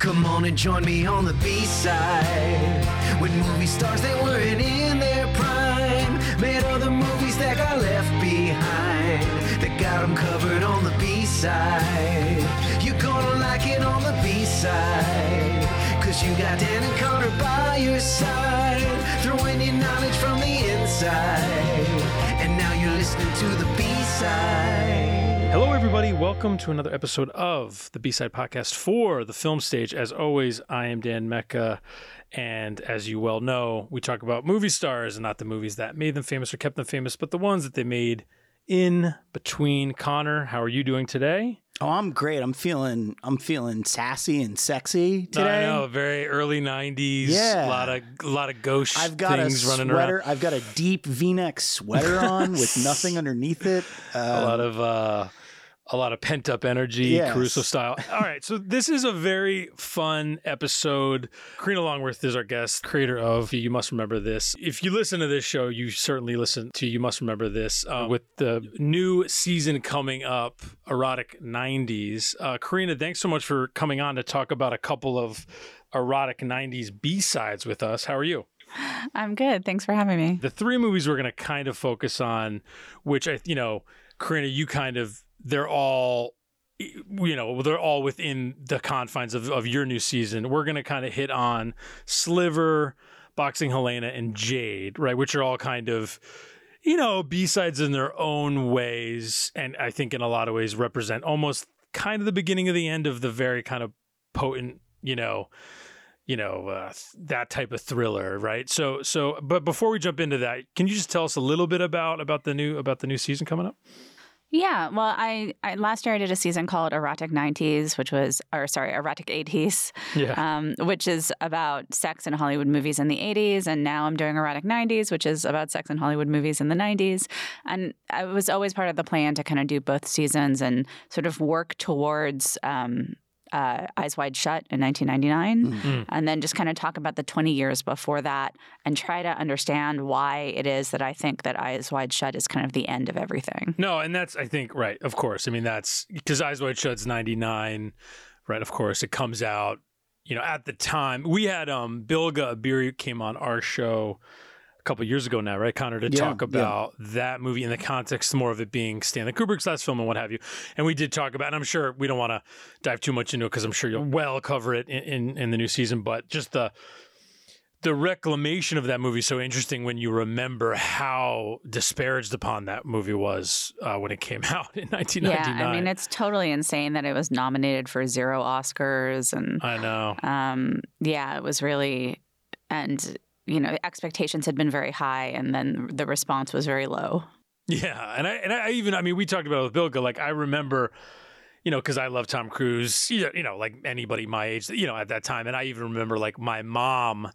Come on and join me on the B-side. With movie stars that weren't in their prime Made other movies that got left behind That got them covered on the B-side. You're gonna like it on the B-side Cause you got Dan and Connor by your side Throwing you knowledge from the inside. And now you're listening to the B-side Hello, everybody. Welcome to another episode of the B Side Podcast for the film stage. As always, I am Dan Mecca. And as you well know, we talk about movie stars and not the movies that made them famous or kept them famous, but the ones that they made in between. Connor, how are you doing today? Oh, I'm great. I'm feeling I'm feeling sassy and sexy today. I know, very early '90s. Yeah. a lot of a lot of ghost I've got a things running sweater. around. I've got a deep V-neck sweater on with nothing underneath it. a Uh, lot of uh, a lot of pent up energy, Yes. Caruso style. All right, so this is a very fun episode. Karina Longworth is our guest, creator of You Must Remember This. If you listen to this show, you certainly listen to You Must Remember This. Uh, with the new season coming up, Erotic 90s. Uh, Karina, thanks so much for coming on to talk about a couple of erotic 90s B sides with us. How are you? I'm good. Thanks for having me. the three movies we're going to kind of focus on, which I, you know, Karina, you kind of, they're all, you know, they're all within the confines of, of your new season. We're going to kind of hit on Sliver, Boxing Helena, and Jade, right? Which are all kind of, you know, B sides in their own ways. And I think in a lot of ways represent almost kind of the beginning of the end of the very kind of potent, you know, you know uh, that type of thriller right so so but before we jump into that can you just tell us a little bit about about the new about the new season coming up Yeah, well, I, I last year I did a season called Erotic 90s, which was, or sorry, Erotic 80s, yeah um, which is about sex in Hollywood movies in the 80s. And now I'm doing Erotic 90s, which is about sex in Hollywood movies in the 90s. And I was always part of the plan to kind of do both seasons and sort of work towards um, uh, Eyes Wide Shut in 1999. Mm. and then just kind of talk about the 20 years before that and try to understand why it is that I think that Eyes Wide Shut is kind of the end of everything. no and that's i think right of course i mean that's because eyes wide shut's 99 right of course it comes out you know at the time we had um Bilge Ebiri came on our show a couple years ago now, right, Connor, to Yeah, talk yeah. about that movie in the context more of it being Stanley Kubrick's last film and what have you. And we did talk about, and I'm sure we don't want to dive too much into it because I'm sure you'll well cover it in, in, in the new season, but just the the reclamation of that movie is so interesting when you remember how disparaged upon that movie was uh, when it came out in 1999. Yeah, I mean, it's totally insane that it was nominated for zero Oscars. And I know. um, yeah, it was really, and, you know, expectations had been very high and then the response was very low. Yeah, and I and I even I mean we talked about it with Bilge. Like I remember, you know, because I love Tom Cruise. You know, like anybody my age, you know, at that time, and I even remember like my mom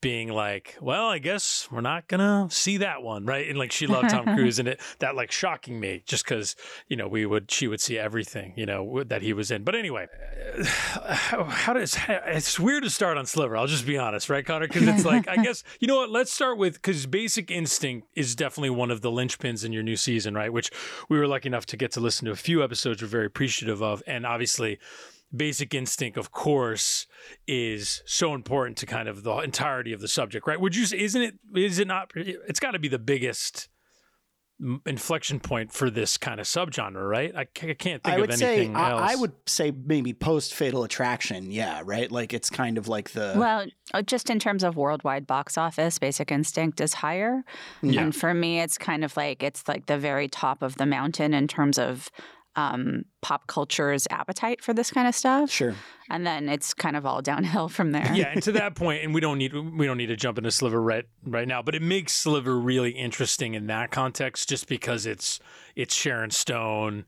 being like, "Well, I guess we're not gonna see that one, right?" And like she loved Tom Cruise, and it that like shocking me just because you know we would she would see everything you know that he was in. But anyway, how, how does it's weird to start on Sliver? I'll just be honest, right, Connor? Because it's like I guess you know what. Let's start with because Basic Instinct is definitely one of the linchpins in your new season, right? Which we were lucky enough to get to listen to a few episodes. We're very appreciative of, and obviously. Basic instinct, of course, is so important to kind of the entirety of the subject, right? Would you say, isn't it, is it not, it's got to be the biggest inflection point for this kind of subgenre, right? I, I can't think I would of say anything else. I, I would say maybe post Fatal Attraction. Yeah, right. Like it's kind of like the Well, uh, just in terms of worldwide box office, Basic Instinct is higher. Yeah. And for me, it's kind of like it's like the very top of the mountain in terms of um, pop culture's appetite for this kind of stuff. sure. And then it's kind of all downhill from there. yeah, and to that point, and we don't need we don't need to jump into Sliver right right now, but it makes Sliver really interesting in that context, just because it's it's Sharon Stone,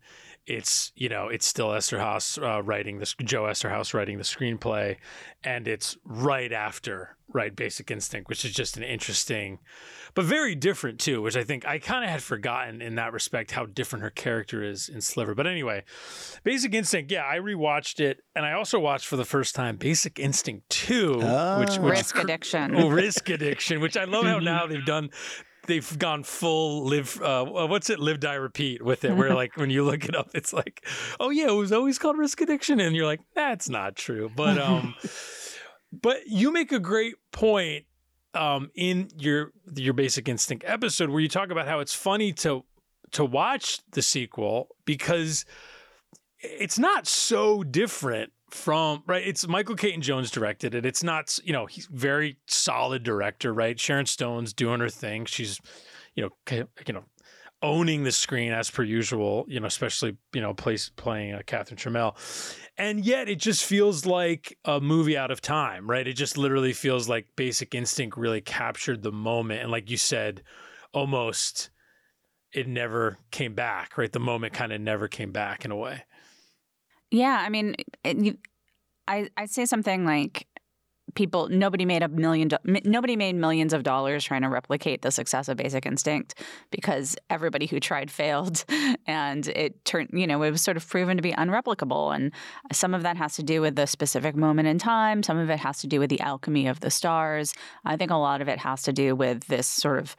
it's you know it's still Eszterhas uh, writing this Joe Eszterhas writing the screenplay, and it's right after right Basic Instinct, which is just an interesting, but very different too. Which I think I kind of had forgotten in that respect how different her character is in Sliver. But anyway, Basic Instinct, yeah, I rewatched it, and I also watched for the first time Basic Instinct Two, which Oh. which Risk addiction. Oh, risk addiction, which I love how now they've done they've gone full live. Uh, what's it? Live, die, repeat with it. Where like when you look it up, it's like, oh yeah, it was always called risk addiction, and you're like, that's not true. But um, but you make a great point um in your your basic instinct episode where you talk about how it's funny to to watch the sequel because it's not so different from right it's michael Caton jones directed it. It's not you know he's very solid director right? Sharon stone's doing her thing. She's you know you know owning the screen as per usual you know especially you know place playing uh, catherine Tramell. and yet it just feels like a movie out of time right? It just literally feels like basic instinct really captured the moment. And like you said almost it never came back right? The moment kind of never came back in a way Yeah, I mean, it, you, I I say something like people nobody made a million do- nobody made millions of dollars trying to replicate the success of Basic Instinct because everybody who tried failed, and it turned you know it was sort of proven to be unreplicable, and some of that has to do with the specific moment in time, some of it has to do with the alchemy of the stars. I think a lot of it has to do with this sort of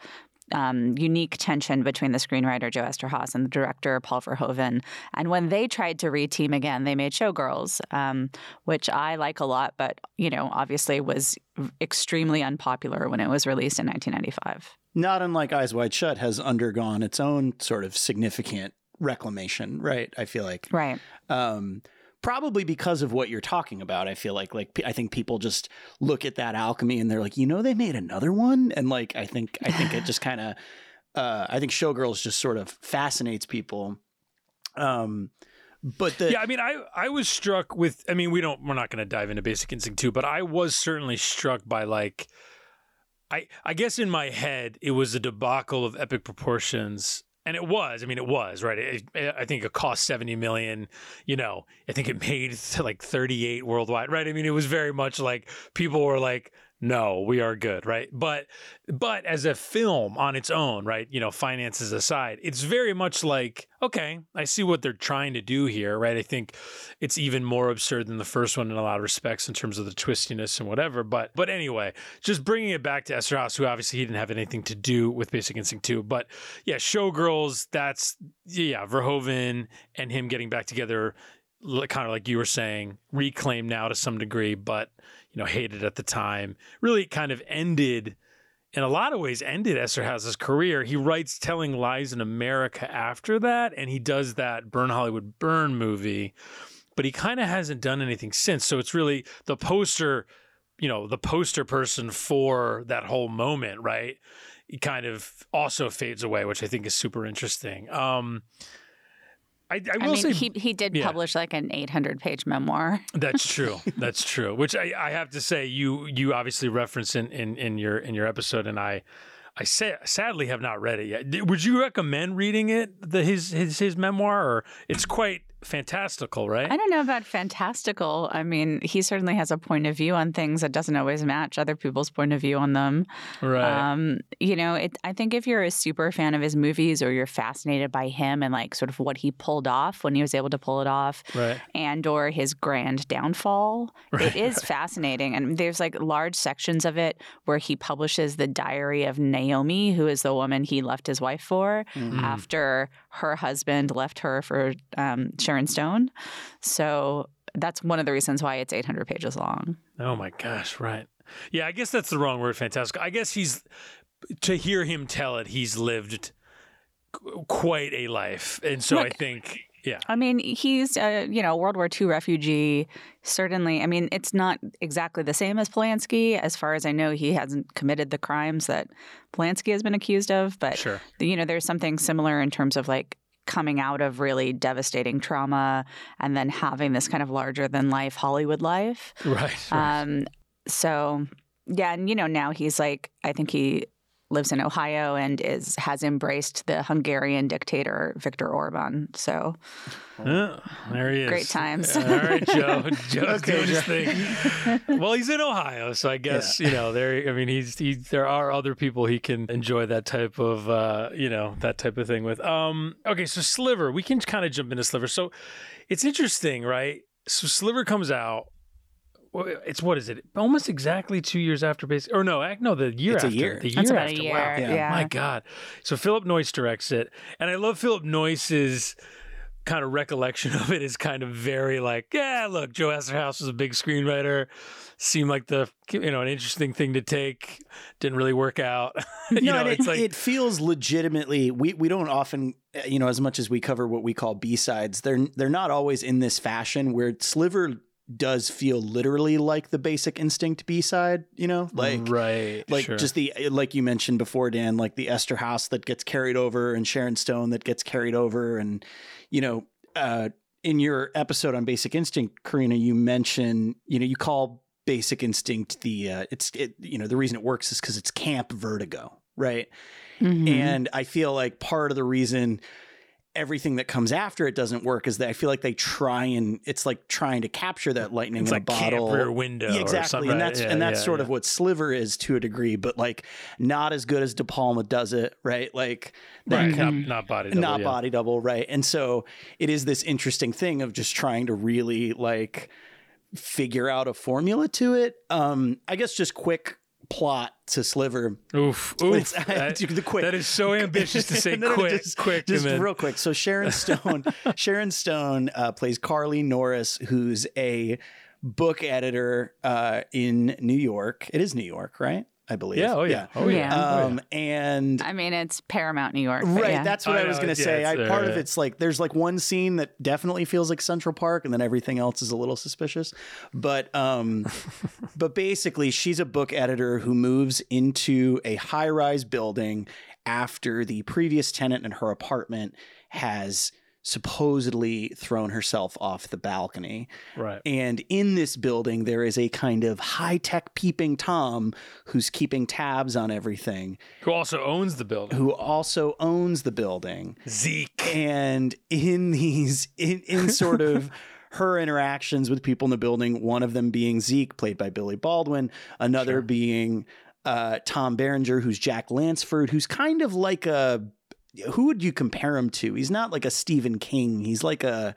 um, unique tension between the screenwriter Joe Eszterhas and the director Paul Verhoeven. And when they tried to reteam again, they made Showgirls, um, which I like a lot, but you know, obviously was extremely unpopular when it was released in 1995. Not unlike Eyes Wide Shut has undergone its own sort of significant reclamation, right? I feel like Right. um, probably because of what you're talking about. I feel like like I think people just look at that alchemy and they're like, you know, they made another one, and like I think I think it just kind of uh, I think Showgirls just sort of fascinates people. Um, but the yeah, I mean, I I was struck with. I mean, we don't. We're not going to dive into Basic Instinct two, but I was certainly struck by like, I I guess in my head it was a debacle of epic proportions, and it was. I mean, it was right. It, it- I think it cost seventy million. You know, I think it made like thirty eight worldwide. Right. I mean, it was very much like people were like. No, we are good, right? But but as a film on its own, right? You know, finances aside, it's very much like, okay, I see what they're trying to do here, right? I think it's even more absurd than the first one in a lot of respects in terms of the twistiness and whatever. But but anyway, just bringing it back to Eszterhas, who obviously he didn't have anything to do with Basic Instinct 2. But yeah, Showgirls, that's yeah, Verhoeven and him getting back together, kind of like you were saying, reclaimed now to some degree, but you know, hated at the time. Really kind of ended in a lot of ways ended Eszterhas's career. He writes Telling Lies in America after that, and he does that Burn Hollywood Burn movie, but he kind of hasn't done anything since. So it's really the poster, you know, the poster person for that whole moment, right? He kind of also fades away, which I think is super interesting. Um, I, I I, will mean, say he he did yeah. publish like an 800 page memoir. that's true. That's true. Which I, I have to say, you you obviously reference in, in, in your in your episode, and I I say, sadly have not read it yet. Would you recommend reading it, the his his his memoir, or it's quite fantastical, right? I don't know about fantastical. I mean, he certainly has a point of view on things that doesn't always match other people's point of view on them. right. Um, you know, it, I think if you're a super fan of his movies or you're fascinated by him and like sort of what he pulled off when he was able to pull it off, right. and or his grand downfall, Right, it is fascinating. And there's like large sections of it where he publishes the diary of Naomi, who is the woman he left his wife for Mm. after her husband left her for um, Sharon Stone. So that's one of the reasons why it's 800 pages long. Oh my gosh, right. Yeah, I guess that's the wrong word, fantastic. I guess he's to hear him tell it, he's lived quite a life. And so I think yeah. I mean, he's a you know World War II refugee. Certainly, I mean, it's not exactly the same as Polanski. As far as I know, he hasn't committed the crimes that Polanski has been accused of. But Sure. you know, there's something similar in terms of like coming out of really devastating trauma and then having this kind of larger than life Hollywood life. Right. right. Um, so yeah, and you know now he's like I think he lives in Ohio and is has embraced the Hungarian dictator Viktor Orban. So Oh, there he is. Great times. All right, Joe. Joe's Okay, doing his Joe. thing. Well, he's in Ohio, so I guess you know there. I mean, he's he. There are other people he can enjoy that type of uh, you know that type of thing with. Um. Okay, so Sliver, we can kind of jump into Sliver. So it's interesting, right? So Sliver comes out. It's what is it? Almost exactly two years after base, or no, no, the year It's a after. year. The year That's about a after. year, Wow. yeah. My God. So Philip Noyce directs it, and I love Philip Noyce's kind of recollection of it is kind of very like, yeah, look, Joe Eszterhas was a big screenwriter. Seemed like the you know an interesting thing to take. Didn't really work out. you no, know, it, it's like it feels legitimately. We we don't often, uh, you know, as much as we cover what we call B sides, they're they're not always in this fashion where Sliver does feel literally like the Basic Instinct B side. You know, like right, like sure. just the like you mentioned before, Dan, like the Eszterhas that gets carried over and Sharon Stone that gets carried over, and you know, uh, in your episode on Basic Instinct, Karina, you mention you know you call Basic Instinct the uh, it's it you know the reason it works is because it's camp vertigo, right? Mhm. And I feel like part of the reason everything that comes after it doesn't work is that I feel like they try and it's like trying to capture that lightning it's in like a bottle. rear window. Yeah, or exactly, something, and right? that's Yeah, and that's yeah, sort of what Sliver is to a degree, but like not as good as De Palma does it, right? Like right, not, not body double. not body double, right? And so it is this interesting thing of just trying to really like figure out a formula to it. Um, I guess just quick plot to Sliver. Oof, oof. that, the quick. that is so ambitious to say No, no, quick, just, quick, just real quick. So Sharon Stone, Sharon Stone uh, plays Carly Norris, who's a book editor uh, in New York. It is New York, right? I believe. Yeah, oh yeah, oh yeah. Yeah. Oh, yeah. Um, and I mean, it's Paramount, New York. Right, yeah. that's what I I, was going to yeah, say. it's I, there, part of yeah. it's like there's like one scene that definitely feels like Central Park, and then everything else is a little suspicious. But um, but basically, she's a book editor who moves into a high-rise building after the previous tenant in her apartment has supposedly thrown herself off the balcony. right. And in this building, there is a kind of high tech peeping Tom who's keeping tabs on everything, Who also owns the building? who also owns the building. Zeke. And in these, in, in sort of her interactions with people in the building, one of them being Zeke, played by Billy Baldwin, another being uh, Tom Berenger, who's Jack Lansford, who's kind of like a. Who would you compare him to? He's not like a Stephen King. He's like a.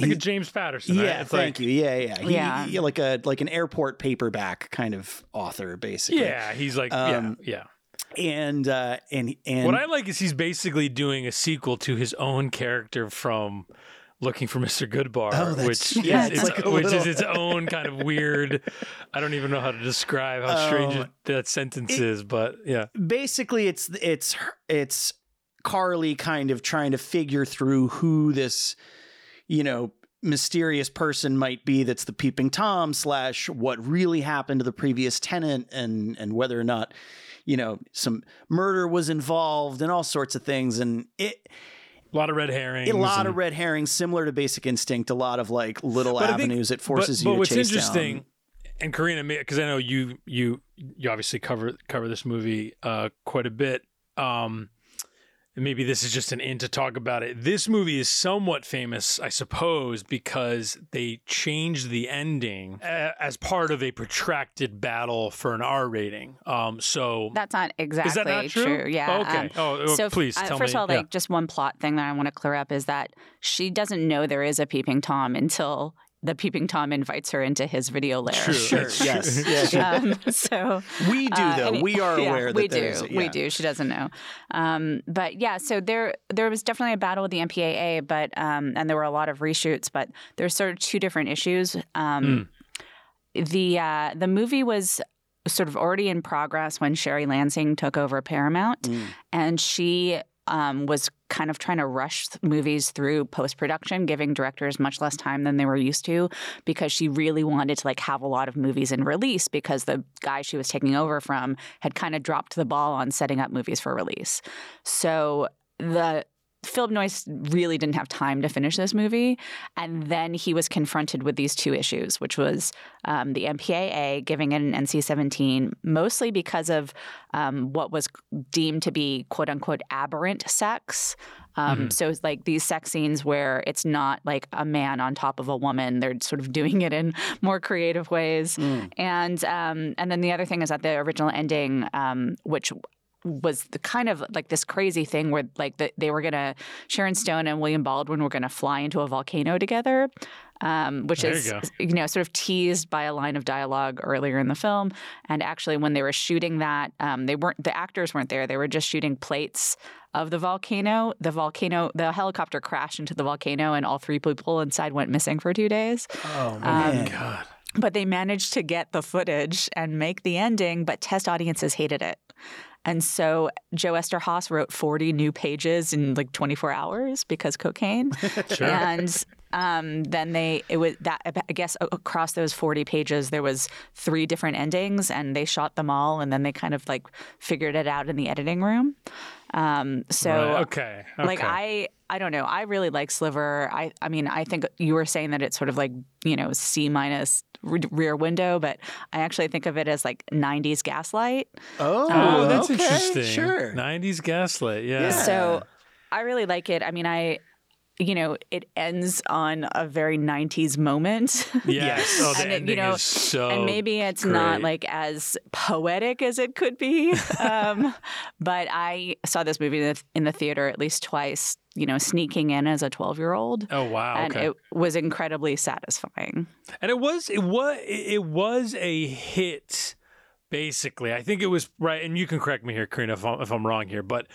Like a James Patterson. right? yeah, It's thank like, you. Yeah, yeah, He- Yeah. he- like a like an airport paperback kind of author, basically. Yeah, he's like, Um, yeah, yeah. and uh, and and What I like is he's basically doing a sequel to his own character from Looking for Mr. Goodbar, Oh, which yeah, is it's like which is its own kind of weird. I don't even know how to describe how strange Um, it, that sentence is, but yeah, basically it's it's it's Carly kind of trying to figure through who this you know mysterious person might be that's the peeping tom slash what really happened to the previous tenant and and whether or not you know some murder was involved and all sorts of things and it a lot of red herrings. a lot of red herrings similar to basic instinct a lot of like little But I think- avenues it forces but, you to what's chase interesting, down. and Karina, because I know you you you obviously cover cover this movie uh, quite a bit. Um, and maybe this is just an end to talk about it. This movie is somewhat famous, I suppose, because they changed the ending uh, as part of a protracted battle for an R rating. Um, so That's not exactly is that not true? Yeah. Okay. um, oh, so please uh, tell first me. of all, like just one plot thing that I want to clear up is that she doesn't know there is a peeping tom until the peeping tom invites her into his video lair. True. Sure. Yes. yes. Um, so We do uh, though. it- we are yeah, aware that we there do. is a- We do. She doesn't know. Um, but yeah, so there there was definitely a battle with the MPAA, but um, and there were a lot of reshoots, but there's sort of two different issues. Um, The uh, the movie was sort of already in progress when Sherry Lansing took over Paramount, Mm. and she um, was kind of trying to rush movies through post production, giving directors much less time than they were used to, because she really wanted to like have a lot of movies in release because the guy she was taking over from had kind of dropped the ball on setting up movies for release. So the Philip Noyce really didn't have time to finish this movie. And then he was confronted with these two issues, which was um, the MPAA giving it an NC 17, mostly because of um, what was deemed to be quote unquote aberrant sex. Um, So it's like these sex scenes where it's not like a man on top of a woman; they're sort of doing it in more creative ways. And um, and then the other thing is that the original ending, um, which was the kind of like this crazy thing where like the, they were gonna Sharon Stone and William Baldwin were gonna fly into a volcano together. um, which There you is you know sort of teased by a line of dialogue earlier in the film. And actually, when they were shooting that, um, they weren't the actors weren't there. They were just shooting plates of the volcano. The volcano, the helicopter crashed into the volcano, and all three people inside went missing for two days. Oh man. God. But they managed to get the footage and make the ending, but test audiences hated it. And so Joe Eszterhas wrote 40 new pages in like 24 hours because cocaine. Sure. And um, then they, it was that, I guess across those 40 pages, there was three different endings and they shot them all and then they kind of like figured it out in the editing room. Um, so Right, okay. like. I I don't know. I really like Sliver. I I mean, I think you were saying that it's sort of like, you know, C minus re- rear window, but I actually think of it as like 90s gaslight. Oh, Oh, that's okay, interesting. Sure. 90s gaslight. Yeah. Yeah. So I really like it. I mean, I you know, it ends on a very 90s moment. Yes. Oh, the And it- you know, is so. and maybe it's not like as poetic as it could be. Um, but I saw this movie in the, in the theater at least twice, you know, sneaking in as a 12 year old. Oh wow. and okay. it was incredibly satisfying. And it was it was it was a hit, basically. I think it was right. And you can correct me here, Karina, if I'm, if I'm wrong here, but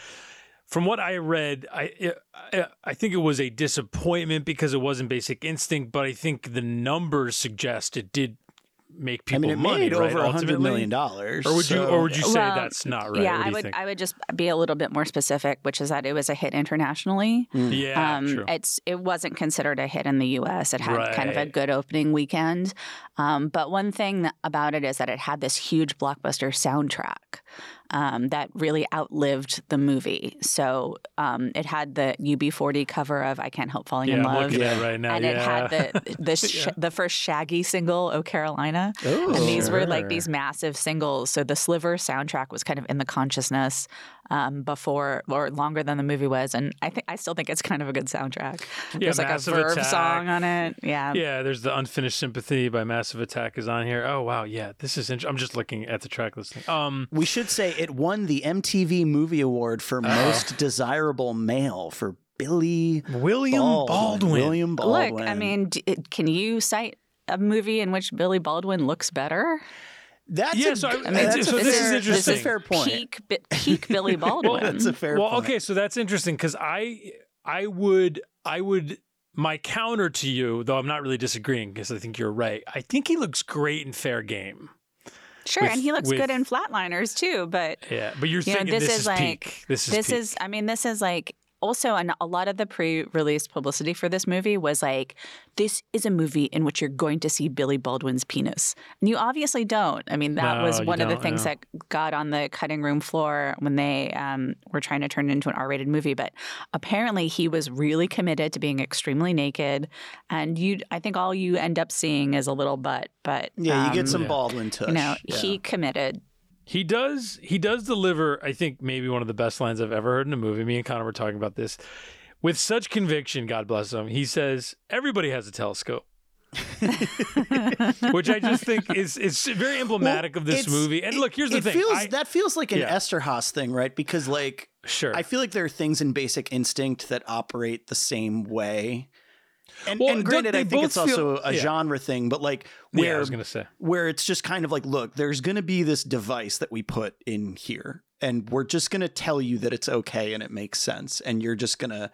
from what I read, I, I I think it was a disappointment because it wasn't Basic Instinct. But I think the numbers suggest it did make I people mean, it money, made right? over a hundred million dollars. Or would you or would you say Well, that's not right? yeah, I would think? I would just be a little bit more specific, which is that it was a hit internationally. yeah, um, true. It's it wasn't considered a hit in the U.S. It had kind of a good opening weekend, um, but one thing about it is that it had this huge blockbuster soundtrack um, that really outlived the movie. So um, it had the UB40 cover of "I Can't Help Falling yeah, in Love." it right now. and yeah. it had the the, sh- Yeah. the first Shaggy single, "Oh Carolina," Oh, and these were like these massive singles. So the Sliver soundtrack was kind of in the consciousness um, before or longer than the movie was, and I think I still think it's kind of a good soundtrack. There's like a Verve Attack. song on it. Yeah. Yeah, there's the unfinished sympathy by Massive Attack is on here. Oh wow, yeah, this is. Int- I'm just looking at the track listing. Um, We should say it won the MTV Movie Award for Uh-huh. most desirable male for Billy William Baldwin. William Baldwin. Look, I mean, d- can you cite a movie in which Billy Baldwin looks better? That's Yeah, a, so I- g- I mean, that's so a this is fair, interesting. That's a fair point. Peak, bi- peak Billy Baldwin. that's a fair well, point. okay, so that's interesting because I, I would, I would. My counter to you, though I'm not really disagreeing because I think you're right. I think he looks great in Fair Game. sure, with- and he looks with- good in Flatliners too. But Yeah, but you're You know, this this, is is, like- peak. This is this peak. is i mean this is like also an, a lot of the pre-release publicity for this movie was like this is a movie in which you're going to see billy baldwin's penis and you obviously don't i mean that No, was one of the things no. that got on the cutting room floor when they um, were trying to turn it into an r-rated movie but apparently he was really committed to being extremely naked and you i think all you end up seeing is a little butt but Yeah, you um, get some Yeah. Baldwin touch. you know yeah. he committed He does. He does deliver. I think maybe one of the best lines I've ever heard in a movie. Me and Connor were talking about this with such conviction. God bless him. He says, "Everybody has a telescope," which I just think is is very emblematic of this movie. And look, here's the it thing. Feels, I- that feels like an Yeah. Eszterhas thing, right? Because like sure. I feel like there are things in Basic Instinct that operate the same way. And, Well, and granted, I think it's also feel- a yeah. genre thing, but like yeah, where I was gonna say. where it's just kind of like, look, there's going to be this device that we put in here, and we're just going to tell you that it's okay and it makes sense, and you're just going to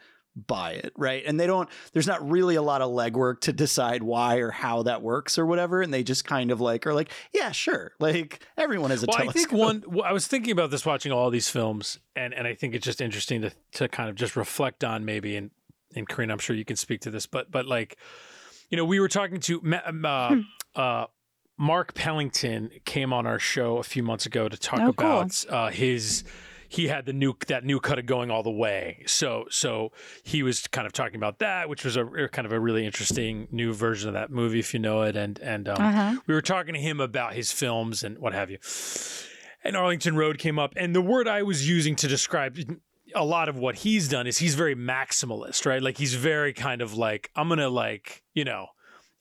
buy it, right? And they don't, there's not really a lot of legwork to decide why or how that works or whatever, and they just kind of like are like, yeah, sure, like everyone has a Well, I think one. Well, I was thinking about this watching all these films, and and I think it's just interesting to to kind of just reflect on maybe. And and Karina, I'm sure you can speak to this, but but like, you know, we were talking to Ma- Hmm. uh, uh, Mark Pellington came on our show a few months ago to talk Oh, cool. about uh, his. He had the new that new cut of going all the way. So so he was kind of talking about that, which was a kind of a really interesting new version of that movie, if you know it. And and um, Uh-huh. we were talking to him about his films and what have you. And Arlington Road came up, and the word I was using to describe a lot of what he's done is he's very maximalist, right? Like he's very kind of like I'm gonna like you know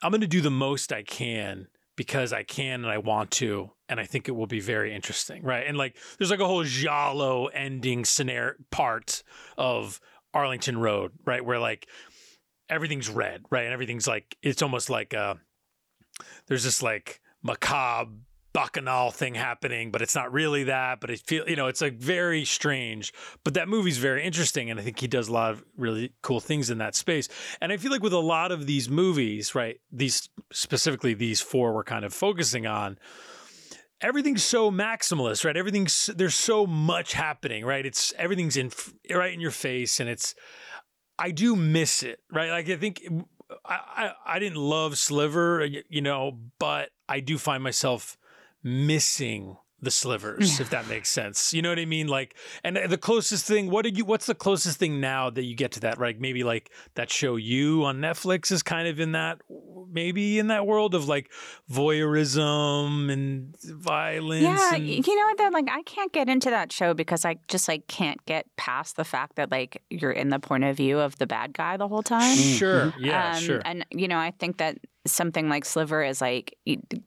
I'm gonna do the most I can because I can and I want to, and I think it will be very interesting, right? And like there's like a whole giallo ending scenario part of Arlington Road, right, where like everything's red, right? And everything's like it's almost like uh there's this like macabre bacchanal thing happening, but it's not really that. But it feel you know, it's like very strange. But that movie's very interesting, and I think he does a lot of really cool things in that space. And I feel like with a lot of these movies, right? These specifically these four we're kind of focusing on. Everything's so maximalist, right? Everything's there's so much happening, right? It's everything's in right in your face, and it's. I do miss it, right? Like I think I, I, I didn't love Sliver, you know, but I do find myself missing the slivers, if that makes sense. You know what I mean? Like, and the closest thing, what did you, what's the closest thing now that you get to that? Right? Maybe like that show you on Netflix is kind of in that, maybe in that world of like voyeurism and violence. Yeah, and, you know what? Though, like I can't get into that show because I just like can't get past the fact that like you're in the point of view of the bad guy the whole time. Sure. Yeah. Um, sure. And you know, I think that something like Sliver is like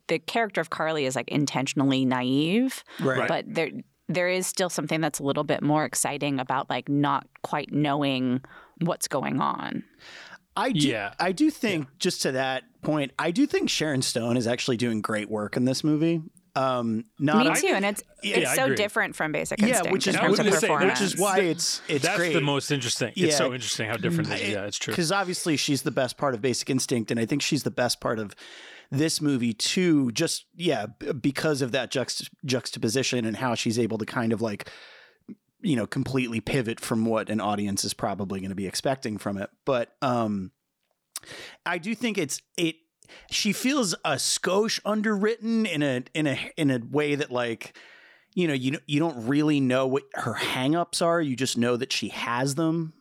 the character of Carly is like intentionally naive, Right. but there there is still something that's a little bit more exciting about like not quite knowing what's going on. I do, Yeah. I do think just to that point, I do think Sharon Stone is actually doing great work in this movie. Um, not Me I- too, and it's Yeah, it's so different from Basic Instinct yeah, which is in I terms was of gonna say, which is why it's it's That's great. the most interesting. Yeah. It's so interesting how different it is. Yeah, it's true. because obviously she's the best part of Basic Instinct, and I think she's the best part of this movie too. Just yeah, because of that juxt- juxtaposition and how she's able to kind of like you know completely pivot from what an audience is probably going to be expecting from it. But um, I do think it's it. She feels a skosh underwritten in a in a in a way that like you know you you don't really know what her hangups are. You just know that she has them.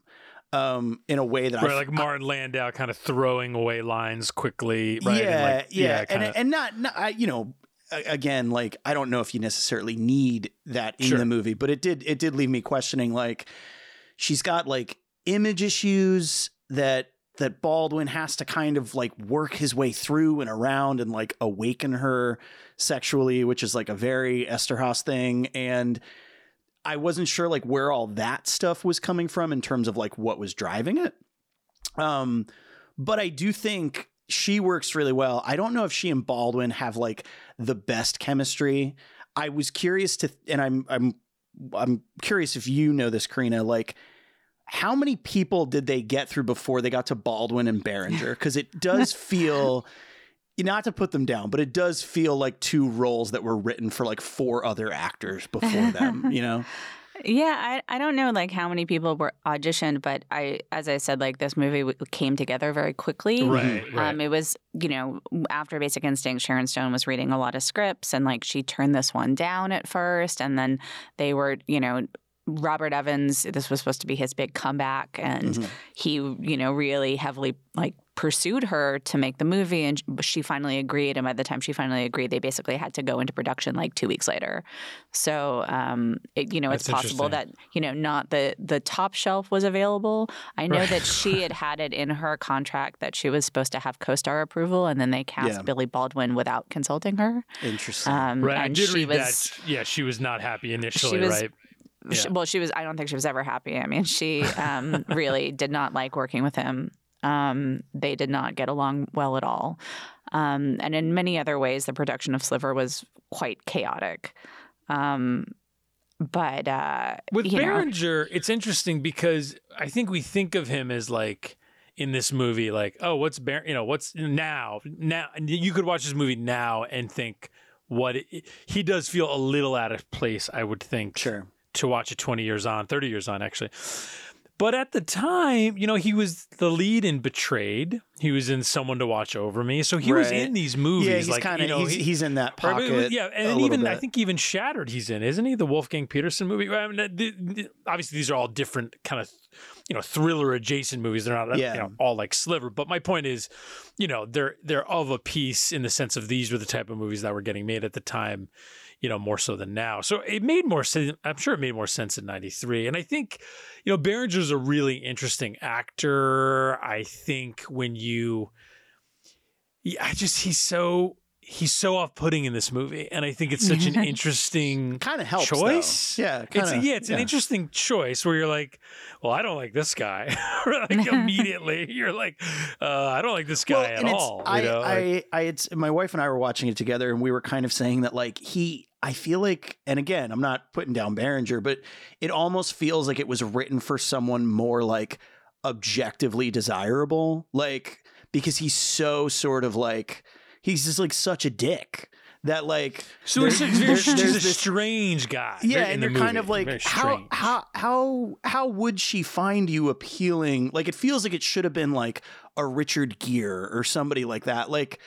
Um, in a way that Right, f- like Martin Landau kind of throwing away lines quickly, right? yeah, and like, yeah, and kinda- and not, not I, you know, again, like I don't know if you necessarily need that in Sure. the movie, but it did it did leave me questioning. Like, she's got like image issues that that Baldwin has to kind of like work his way through and around and like awaken her sexually, which is like a very Eszterhas thing, and. I wasn't sure like where all that stuff was coming from in terms of like what was driving it. Um, but I do think she works really well. I don't know if she and Baldwin have like the best chemistry. I was curious to, and I'm I'm I'm curious if you know this, Karina. Like, how many people did they get through before they got to Baldwin and Berenger? Because it does feel. Not to put them down, but it does feel like two roles that were written for like four other actors before them, you know? Yeah, I, I don't know like how many people were auditioned, but I as I said, like this movie w- came together very quickly. right, right. Um, it was, you know, after Basic Instinct, Sharon Stone was reading a lot of scripts and like she turned this one down at first. And then they were, you know, Robert Evans, this was supposed to be his big comeback. And Mhm. he, you know, really heavily like pursued her to make the movie. And she finally agreed. And by the time she finally agreed, they basically had to go into production like two weeks later. So, um, it, you know, it's possible that, you know, not the, the top shelf was available. I know Right. that she had had it in her contract that she was supposed to have co-star approval, and then they cast Yeah. Billy Baldwin without consulting her. Interesting. Um, right. I did she read was, that. Yeah, she was not happy initially, was- right? She- well, she was. I don't think she was ever happy. I mean, she um, really did not like working with him. Um, they did not get along well at all, um, and in many other ways, the production of Sliver was quite chaotic. Um, but uh, With you know, it's interesting because I think we think of him as like in this movie, like, oh, what's Ber- you know, what's now? Now you could watch this movie now and think what it, he does feel a little out of place. I would think sure. To watch it 20 years on, 30 years on, actually. But at the time, you know, he was the lead in Betrayed. He was in Someone to Watch Over Me. So he was in these movies. Yeah, he's like, kind you of know, he's, he's in that Right, pocket. but- yeah, and even I think even Shattered he's in, isn't he? The Wolfgang Petersen movie. I mean, the- the- obviously, these are all different kind of, you know, thriller adjacent movies. They're not, Yeah. you know, all like Sliver. But my point is, you know, they're they're of a piece in the sense of these were the type of movies that were getting made at the time, you know, more so than now. So it made more sense. I'm sure it made more sense in '93. And I think, you know, Berenger's a really interesting actor. I think when you, I just he's so he's so off-putting in this movie, and I think it's such an interesting Kind of helps. choice. Though. Yeah, It's kinda, yeah, it's an interesting choice where you're like, well, I don't like this guy. like immediately, you're like, uh, I don't like this guy at and it's- all. I, you know? Like, I, I, it's my wife and I were watching it together, and we were kind of saying that like he, I feel like, and again, I'm not putting down Berenger, but it almost feels like it was written for someone more like objectively desirable, like because he's so sort of like he's just like such a dick that like so he's, there- a- there's- he's a this- strange guy. yeah, and the you're kind of like how how how how would she find you appealing? Like it feels like it should have been like a Richard Gere or somebody like that, like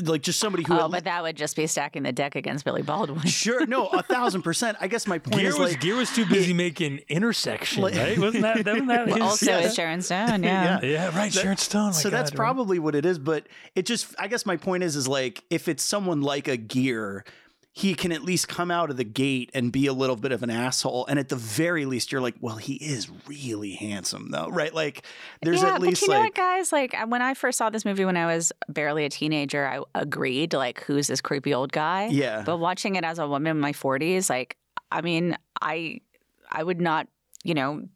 like just somebody who. Oh, at but that would just be stacking the deck against Billy Baldwin. Sure, no, a thousand percent. I guess my point Gere is was like, Gere was too busy making intersection, Like- right? Wasn't that? Wasn't that his, also, yeah. is Sharon Stone. Yeah. Yeah. yeah, right. That- Sharon Stone. my so that's right. probably what it is. But it just, I guess my point is, is like if it's someone like a Gear, he can at least come out of the gate and be a little bit of an asshole. And at the very least, you're like, well, he is really handsome, though, right? Like, there's yeah, at least but you know what, guys? Like when I first saw this movie when I was barely a teenager, I agreed. Like, who's this creepy old guy? Yeah. But watching it as a woman in my forties, like, I mean, I, I would not, you know,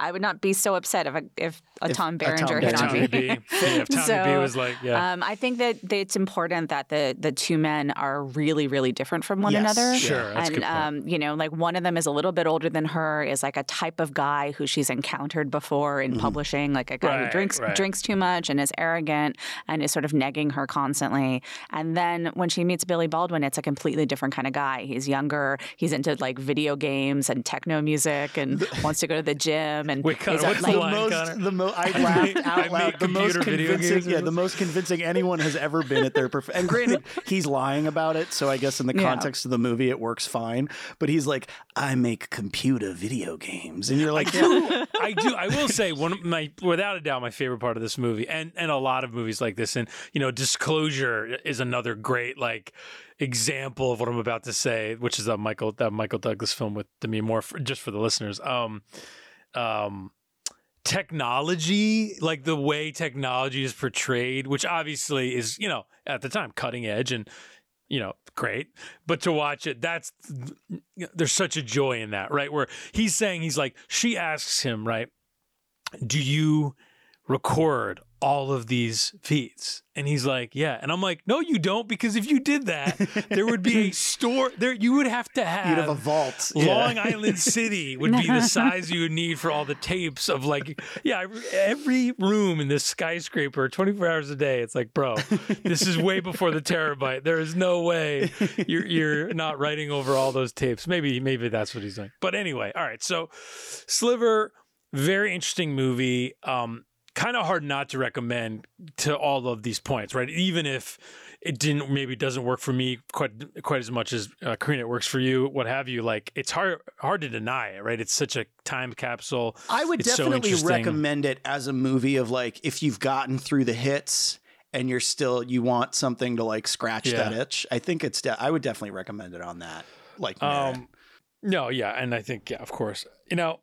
I would not be so upset if a, if a If Tom a Berenger hit on Tommy me. B. Yeah, if Tommy B So, was like, yeah. Um, I think that, that it's important that the the two men are really, really different from one Yes, another. Sure, that's a and good point. um, you know, like one of them is a little bit older than her, is like a type of guy who she's encountered before in publishing, like a guy Right, who drinks right. drinks too much and is arrogant and is sort of negging her constantly. And then when she meets Billy Baldwin, it's a completely different kind of guy. He's younger. He's into like video games and techno music and wants to go to the gym and Wait, Connor, is a- what's the the line, most, Connor? the mo- I laughed out loud. make The most convincing, yeah, the most convincing anyone has ever been at their prof- And granted, he's lying about it, so I guess in the Yeah. context of the movie, it works fine. But he's like, I make computer video games, and you're like, I yeah, I do. I will say one of my, without a doubt, my favorite part of this movie, and and a lot of movies like this, and you know, Disclosure is another great like example of what I'm about to say, which is a Michael that Michael Douglas film with Demi Moore. For, just for the listeners, um, um, technology, like the way technology is portrayed, which obviously is you know at the time cutting edge and you know great. But to watch it that's there's such a joy in that right? Where he's saying he's like she asks him right do you record all of these feeds and he's like yeah and i'm like no you don't because if you did that there would be a store there you would have to have, you'd have a vault. Yeah. Long Island City would be the size you would need for all the tapes of like, yeah, every- every room in this skyscraper, 24 hours a day. It's like, bro, this is way before the terabyte. There is no way you're, you're not writing over all those tapes. Maybe, maybe that's what he's doing. But anyway, all right. So Sliver, very interesting movie. Um, kind of hard not to recommend to all of these points, right? Even if it didn't, maybe doesn't work for me quite quite as much as uh, Karina it works for you, what have you. Like it's hard hard to deny it, right? It's such a time capsule. I would It's definitely interesting. recommend it as a movie of like if you've gotten through the hits and you're still you want something to like scratch Yeah. that itch. I think it's de- I would definitely recommend it on that. Like. Um, no, yeah, and I think yeah, of course. You know,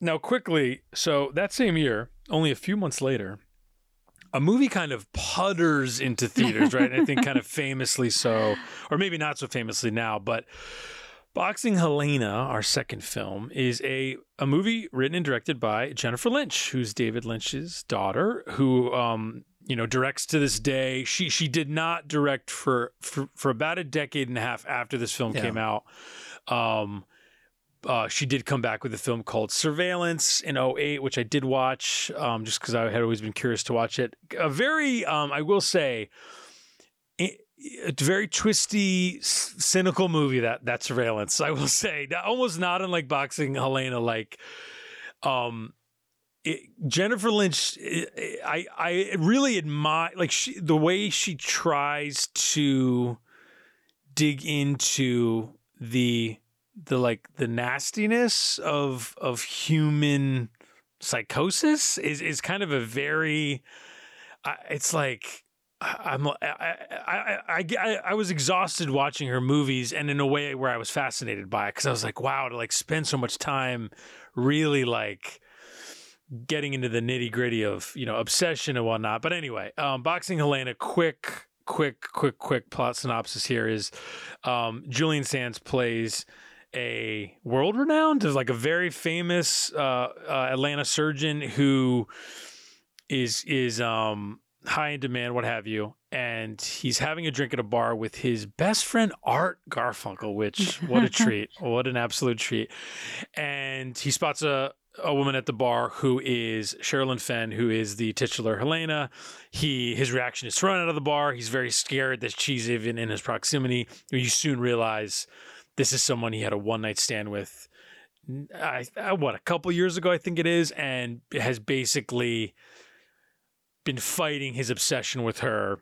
now quickly. So that same year, only a few months later, a movie kind of putters into theaters, right? And I think kind of famously so, or maybe not so famously now, but. Boxing Helena, our second film, is a, a movie written and directed by Jennifer Lynch, who's David Lynch's daughter, who um, you know directs to this day. She she did not direct for for, for about a decade and a half after this film Yeah. came out. Um, uh, she did come back with a film called Surveillance in 08, which I did watch um, just because I had always been curious to watch it. A very, um, I will say, a very twisty, s- cynical movie that that Surveillance. I will say, almost not unlike Boxing Helena, like. Um, it, Jennifer Lynch, I I really admire like she the way she tries to dig into the the like the nastiness of of human psychosis is is kind of a very I it's like I'm I I I I was exhausted watching her movies and in a way where I was fascinated by it because I was like wow to like spend so much time really like getting into the nitty gritty of you know obsession and whatnot. But anyway, um, boxing Helena, quick quick, quick, quick plot synopsis here is um, Julian Sands plays a world renowned, like a very famous uh, uh, Atlanta surgeon who is is um, high in demand, what have you. And he's having a drink at a bar with his best friend Art Garfunkel, which what a treat, what an absolute treat. And he spots a a woman at the bar who is Sherilyn Fenn, who is the titular Helena. He his reaction is to run out of the bar. He's very scared that she's even in his proximity. You soon realize this is someone he had a one night stand with. I, I what a couple years ago I think it is, and has basically been fighting his obsession with her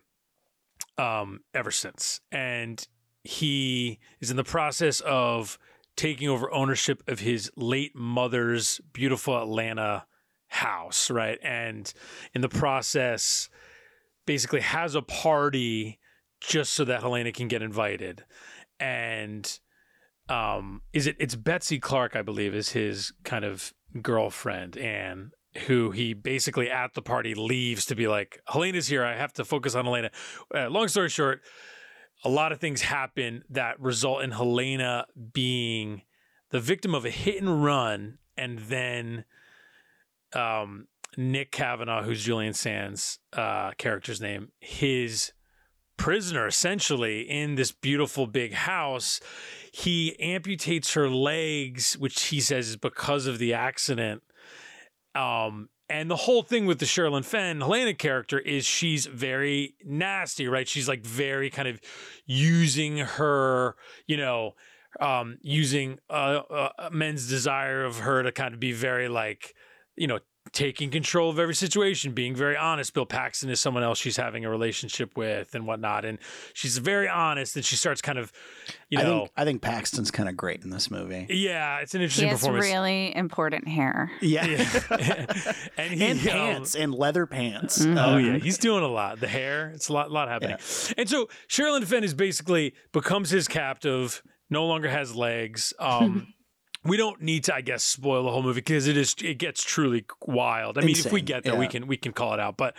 um, ever since. And he is in the process of taking over ownership of his late mother's beautiful Atlanta house, right? And in the process, basically has a party just so that Helena can get invited. And um, is it? It's Betsy Clark, I believe, is his kind of girlfriend, and who he basically at the party leaves to be like, Helena's here. I have to focus on Helena. Uh, long story short, a lot of things happen that result in Helena being the victim of a hit and run, and then um, Nick Cavanaugh, who's Julian Sands' uh, character's name, his prisoner essentially in this beautiful big house. He amputates her legs, which he says is because of the accident. Um, and the whole thing with the Sherilyn Fenn Helena character is she's very nasty, right? She's like very kind of using her, you know, um, using uh, uh, men's desire of her to kind of be very like, you know, taking control of every situation, being very honest. Bill Paxton is someone else she's having a relationship with and whatnot. And she's very honest and she starts kind of, you know. I think, I think Paxton's kind of great in this movie. Yeah, it's an He interesting has performance. really important hair. Yeah. Yeah. and he, and um, pants and leather pants. Mhm. Oh yeah, he's doing a lot. The hair, it's a lot, lot happening. And so Sherilyn Fenn is basically becomes his captive. No longer has legs. Um, we don't need to, I guess, spoil the whole movie because it is it gets truly wild. I mean, if we get there, we can we can call it out. But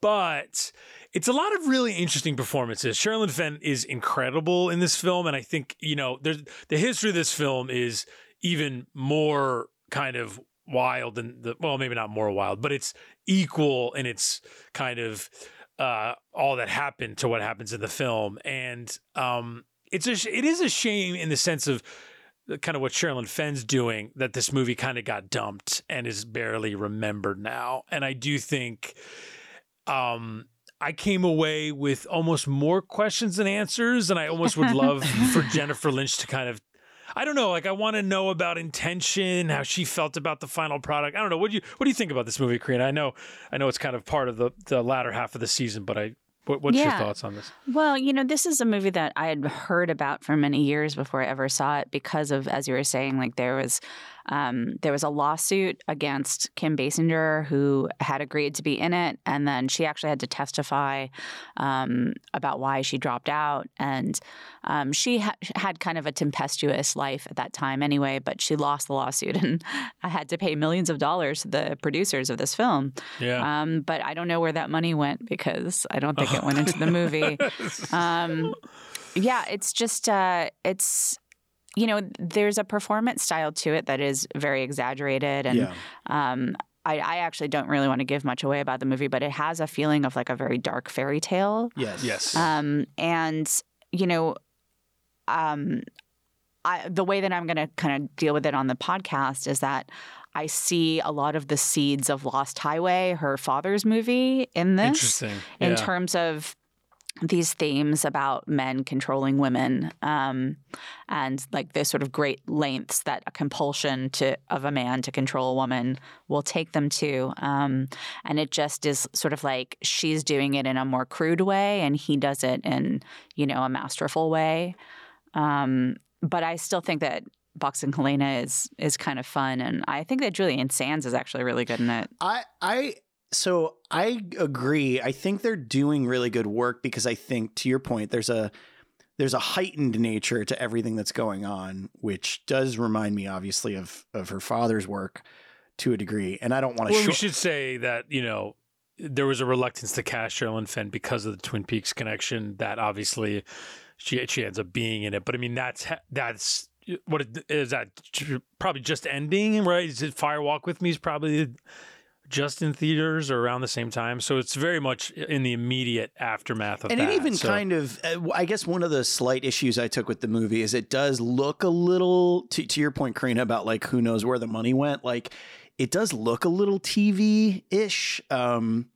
but it's a lot of really interesting performances. Sherilyn Fenn is incredible in this film, and I think you know there's the history of this film is even more kind of wild than the well, maybe not more wild, but it's equal in its kind of uh, all that happened to what happens in the film, and um, it's a it is a shame in the sense of kind of what Sherilyn Fenn's doing that this movie kind of got dumped and is barely remembered now, and I do think um I came away with almost more questions than answers, and I almost would love for Jennifer Lynch to kind of, I don't know, like I want to know about intention, how she felt about the final product. I don't know. What do you What do you think about this movie, Karina? I know, I know it's kind of part of the the latter half of the season, but I, what, what's your thoughts on this? Well, you know, this is a movie that I had heard about for many years before I ever saw it because of, as you were saying, like there was um, there was a lawsuit against Kim Basinger who had agreed to be in it, and then she actually had to testify um, about why she dropped out, and um, she ha- had kind of a tempestuous life at that time anyway. But she lost the lawsuit, and I had to pay millions of dollars to the producers of this film. Yeah, Um, but I don't know where that money went because I don't think it went into the movie. Um, yeah, it's just uh, it's you know there's a performance style to it that is very exaggerated and yeah. um, I, I actually don't really want to give much away about the movie, but it has a feeling of like a very dark fairy tale. Yes. yes, Um, and you know, um, I, the way that I'm going to kind of deal with it on the podcast is that I see a lot of the seeds of Lost Highway, her father's movie, in this interesting. in yeah. terms of these themes about men controlling women um, and like the sort of great lengths that a compulsion to of a man to control a woman will take them to um, and it just is sort of like she's doing it in a more crude way and he does it in you know a masterful way. Um, but i still think that boxing helena is is kind of fun and i think that julian sands is actually really good in it. I I so I agree. I think they're doing really good work because I think to your point there's a there's a heightened nature to everything that's going on which does remind me obviously of of her father's work to a degree and I don't want to Well, we short should say that you know there was a reluctance to cast Sherilyn Fenn because of the Twin Peaks connection. That obviously she she ends up being in it. But I mean, that's that's what it, is that probably just ending, right? Is it Fire Walk with Me is probably just in theaters or around the same time. So it's very much in the immediate aftermath of that. and that. it even So- kind of uh, i guess one of the slight issues i took with the movie is it does look a little to, to your point karina about like who knows where the money went like it does look a little tv-ish um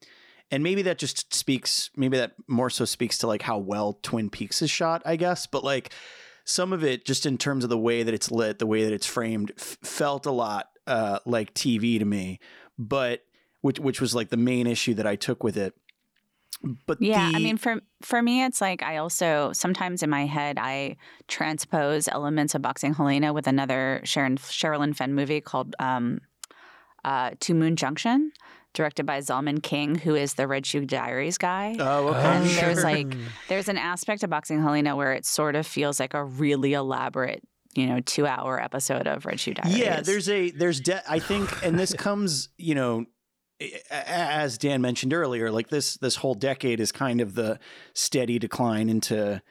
and maybe that just speaks maybe that more so speaks to like how well twin peaks is shot i guess but like some of it just in terms of the way that it's lit the way that it's framed f- felt a lot uh like tv to me but which which was like the main issue that i took with it but Yeah, I mean, for for me, it's like I also sometimes in my head I transpose elements of Boxing Helena with another Sharon Sherilyn Fenn movie called um, uh, Two Moon Junction, directed by Zalman King, who is the Red Shoe Diaries guy. Oh, okay. and there's like there's an aspect of Boxing Helena where it sort of feels like a really elaborate, you know, two hour episode of Red Shoe Diaries. Yeah, there's a there's de- I think, and this comes, you know, as Dan mentioned earlier, like this this whole decade is kind of the steady decline into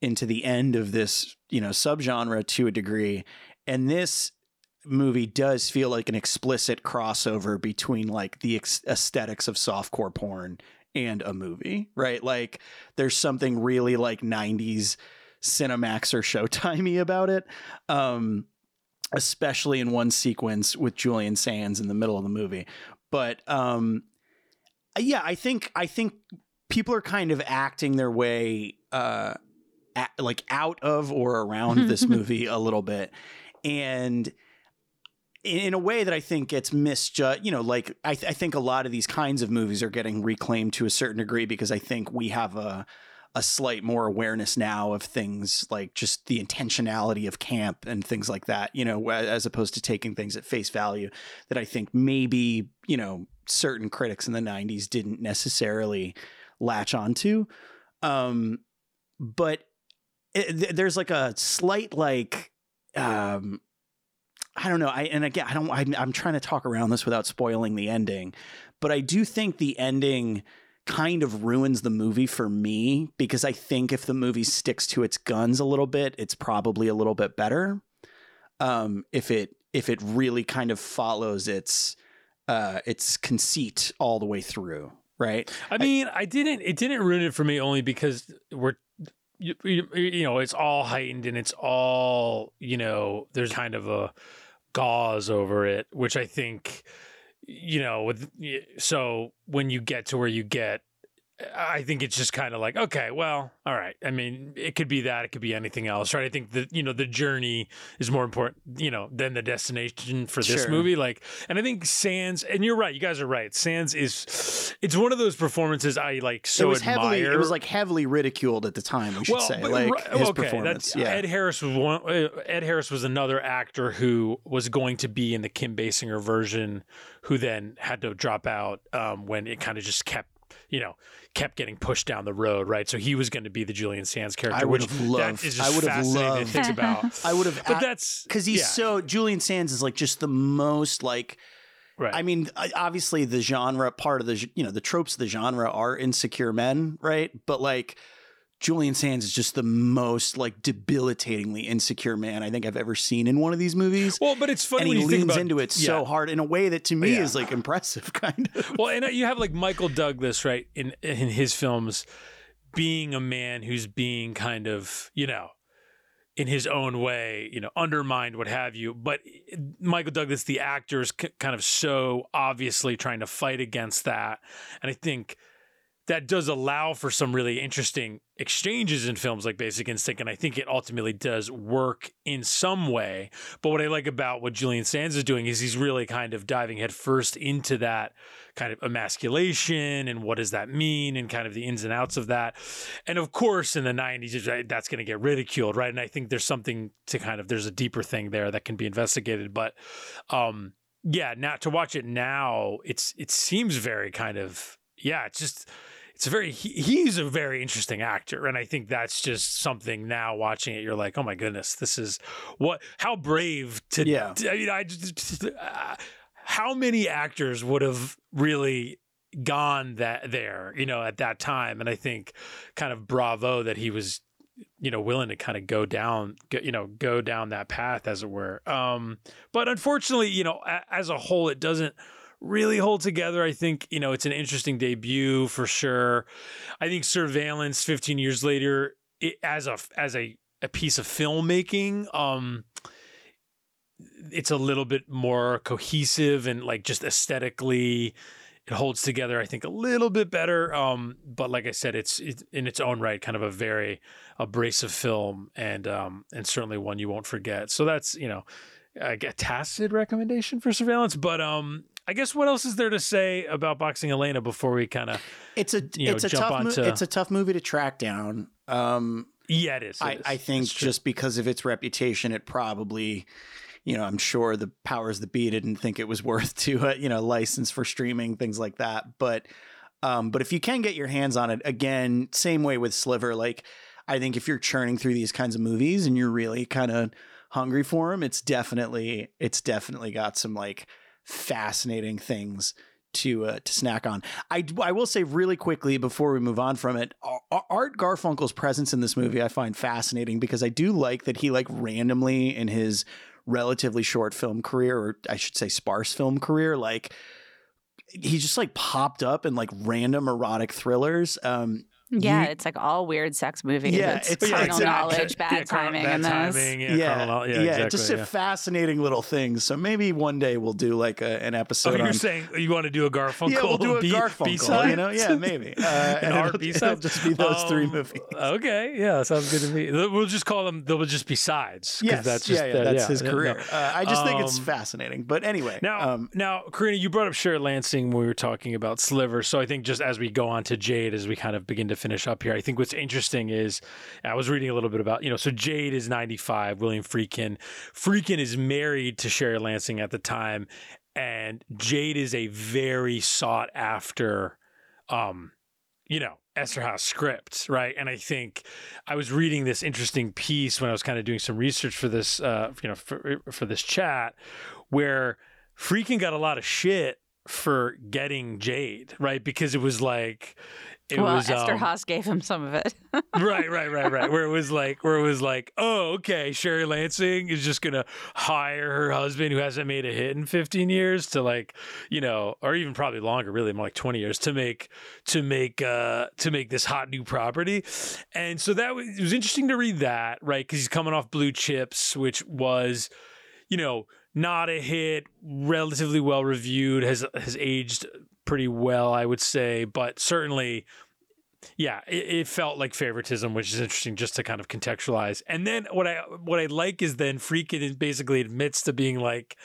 into the end of this, you know, subgenre to a degree, and this movie does feel like an explicit crossover between like the ex- aesthetics of softcore porn and a movie, right? Like there's something really like 90s Cinemax or Showtimey about it. Um especially in one sequence with Julian Sands in the middle of the movie. But um yeah, I think I think people are kind of acting their way uh at, like out of or around this movie a little bit. And in, a way that I think gets misjudged, you know, like I, th- I think a lot of these kinds of movies are getting reclaimed to a certain degree because I think we have a a slight more awareness now of things like just the intentionality of camp and things like that, you know, as opposed to taking things at face value that I think maybe, you know, certain critics in the 90s didn't necessarily latch onto. Um, but it, th- there's like a slight, like, um, I don't know. I and again, I don't. I'm, I'm trying to talk around this without spoiling the ending, but I do think the ending kind of ruins the movie for me because I think if the movie sticks to its guns a little bit, it's probably a little bit better. Um, if it if it really kind of follows its uh, its conceit all the way through, right? I mean, I didn't. It didn't ruin it for me only because we're, you, you, you know, it's all heightened and it's all, you know, there's kind of a gauze over it, which I think, you know, with so when you get to where you get, I think it's just kind of like, okay, well, all right. I mean, it could be that, it could be anything else, right? I think that, you know, the journey is more important, you know, than the destination for this Sure. movie. Like, and I think Sands, and you're right, you guys are right. Sands is, it's one of those performances I like so it was admire. heavily it was like heavily ridiculed at the time. We should say but like right- his okay, performance. that's- Yeah, Ed Harris was one. uh, Ed Harris was another actor who was going to be in the Kim Basinger version, who then had to drop out um, when it kind of just kept, you know, kept getting pushed down the road, right? So he was going to be the Julian Sands character, I would which have loved- that is I would have loved- to think about. I would have, But that's because he's yeah, so Julian Sands is like just the most like right. I mean, obviously the genre part of the you know the tropes of the genre are insecure men, right? But like Julian Sands is just the most like debilitatingly insecure man I think I've ever seen in one of these movies. well, but it's funny and when he leans about into it yeah. so hard in a way that to me Yeah. is like impressive, kind of. Well, and uh, you have like Michael Douglas, right, in in his films, being a man who's being kind of, you know, in his own way, you know, undermined, what have you. But uh, Michael Douglas, the actor, is k- kind of so obviously trying to fight against that, and I think that does allow for some really interesting exchanges in films like Basic Instinct, and I think it ultimately does work in some way. But what I like about what Julian Sands is doing is he's really kind of diving headfirst into that kind of emasculation and what does that mean and kind of the ins and outs of that. And of course, in the 90s, right, that's going to get ridiculed, right? And I think there's something to kind of, there's a deeper thing there that can be investigated. But um, yeah, now to watch it now, it's it seems very kind of, yeah, it's just, it's a very he, he's a very interesting actor and i think that's just something now watching it you're like oh my goodness this is what how brave to Yeah. i mean i just uh, how many actors would have really gone that there, you know, at that time. And I think kind of bravo that he was, you know, willing to kind of go down, go, you know, go down that path, as it were. Um, but unfortunately, you know, a, as a whole, it doesn't really hold together. I think, you know, it's an interesting debut for sure. I think Surveillance 15 years later, it, as a, as a, a piece of filmmaking, um, it's a little bit more cohesive and like just aesthetically it holds together i think a little bit better um, but like i said it's, it's in its own right kind of a very abrasive film and um, and certainly one you won't forget so that's you know a tacit recommendation for surveillance but um I guess what else is there to say about boxing Helena before we kind of it's a you know, it's a tough mo- it's a tough movie to track down. Um, yeah it is, it I, is. I think just because of its reputation, it probably, you know, I'm sure the powers that be didn't think it was worth to, uh, you know, license for streaming things like that. But, um, but if you can get your hands on it, again, same way with Sliver. Like, I think if you're churning through these kinds of movies and you're really kind of hungry for them, it's definitely, it's definitely got some like fascinating things to uh, to snack on. I I will say really quickly before we move on from it, Art Garfunkel's presence in this movie I find fascinating because I do like that he like randomly in his relatively short film career, or I should say sparse film career, like he just like popped up in like random erotic thrillers. Um, Yeah, You- it's like all weird sex movies. Yeah, it's it's- carnal exactly. knowledge, bad Yeah, timing bad in this. timing, yeah, yeah, carnal- yeah, yeah, exactly, just yeah. fascinating little things. So maybe one day we'll do like a, an Oh, episode. you're on, saying you want to do a Garfunkel? yeah, we'll do a B- Garfunkel. B-side? You know, yeah, maybe. Uh, An and art it'll, B-side? it'll just be those three Um, movies. Okay, yeah, sounds good to me. We'll just call them. They'll just be sides. Yes, that's just yeah, yeah, that- that's yeah, his yeah, no. career. Uh, I just think it's Um, fascinating. But anyway, Now, um, now, Karina, you brought up Sherry Lansing when we were talking about Sliver. So I think just as we go on to Jade, as we kind of begin to finish up here, I think what's interesting is I was reading a little bit about, you know, so Jade is 95, William Friedkin. Friedkin is married to Sherry Lansing at the time, and Jade is a very sought after, um, you know, Eszterhas script, right? And I think I was reading this interesting piece when I was kind of doing some research for this, uh, you know, for, for this chat, where Friedkin got a lot of shit for getting Jade, right? Because it was like, it well, was Esther um, Haas gave him some of it. right, right, right, right. Where it was like, where it was like, oh, okay, Sherry Lansing is just gonna hire her husband who hasn't made a hit in 15 years to like, you know, or even probably longer, really more like 20 years to make to make uh to make this hot new property. And so that was it was interesting to read that, right? Because he's coming off Blue Chips, which was, you know, not a hit, relatively well reviewed, has has aged pretty well, I would say, but certainly yeah, it, it felt like favoritism, which is interesting just to kind of contextualize. And then what I what I like is then Friedkin basically admits to being like,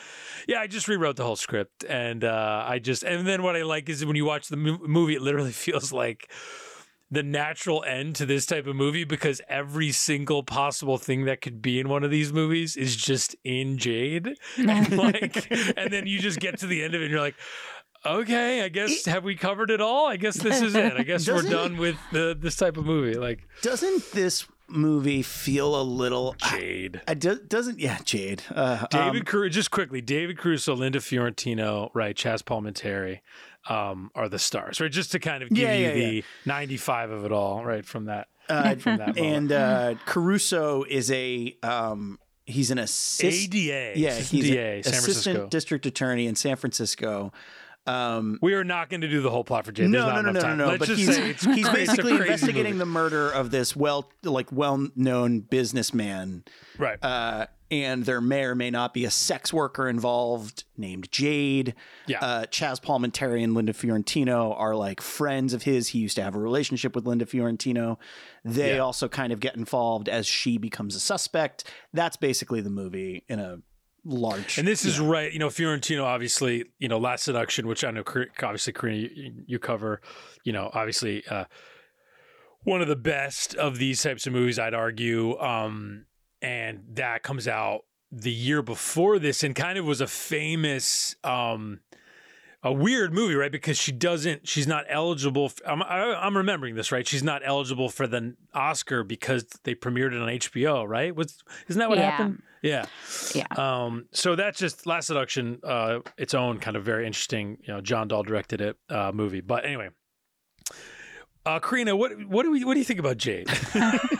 yeah, I just rewrote the whole script, and uh, I just and then what I like is when you watch the mo- movie, it literally feels like the natural end to this type of movie because every single possible thing that could be in one of these movies is just in Jade, and like, and then you just get to the end of it, and you're like. Okay, I guess have we covered it all? I guess this is it. I guess we're done with the, this type of movie. Like doesn't this movie feel a little? Jade. I, do, doesn't yeah, Jade. Uh, David um, just quickly, David Caruso, Linda Fiorentino, right, Chaz Palminteri um, are the stars, right? Just to kind of give Yeah, you yeah, the 95 of it all, right, from that uh, from that moment. and uh, Caruso is a um, he's an assistant. ADA. Yeah, he's DA, an San assistant Francisco. district attorney in San Francisco. Um, we are not going to do the whole plot for Jade. No, not no, no, no, no, no. Let's But he's he's basically investigating movie. the murder of this well, like well-known businessman, right. uh, and there may or may not be a sex worker involved named Jade. Yeah. Uh, Chaz Palminteri and Linda Fiorentino are like friends of his. He used to have a relationship with Linda Fiorentino. They Yeah. also kind of get involved as she becomes a suspect. That's basically the movie in a large. And this is right, you know, Fiorentino, obviously, you know, Last Seduction, which I know, obviously, Karina, you, you cover, you know, obviously, uh, one of the best of these types of movies, I'd argue. Um, and that comes out the year before this and kind of was a famous, um, a weird movie, right? Because she doesn't, she's not eligible. f I'm, I, I'm remembering this right. She's not eligible for the Oscar because they premiered it on HBO, right? Was isn't that what Yeah. happened? Yeah. Yeah. Um, so that's just Last Seduction, uh, its own kind of very interesting, you know, John Dahl directed it uh, movie. But anyway, uh, Karina, what what do we what do you think about Jade?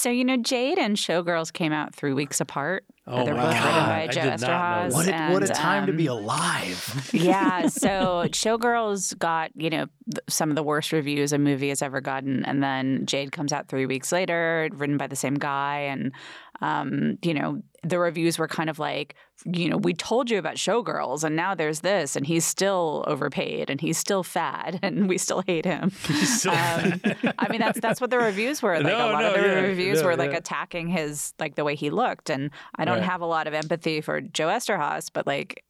So you know, Jade and Showgirls came out three weeks apart. Oh They're my both God. written by I Joe did not know What a, what a and, time to be um, alive. yeah. So Showgirls got, you know, some of the worst reviews a movie has ever gotten. And then Jade comes out three weeks later, written by the same guy. And, um, you know, the reviews were kind of like, you know, we told you about Showgirls and now there's this and he's still overpaid and he's still fat and we still hate him. Still- Um, I mean, that's that's what the reviews were. Like No, a lot no, of the yeah, reviews yeah, were like yeah. attacking his like the way he looked, and I don't Right. have a lot of empathy for Joe Eszterhas, but like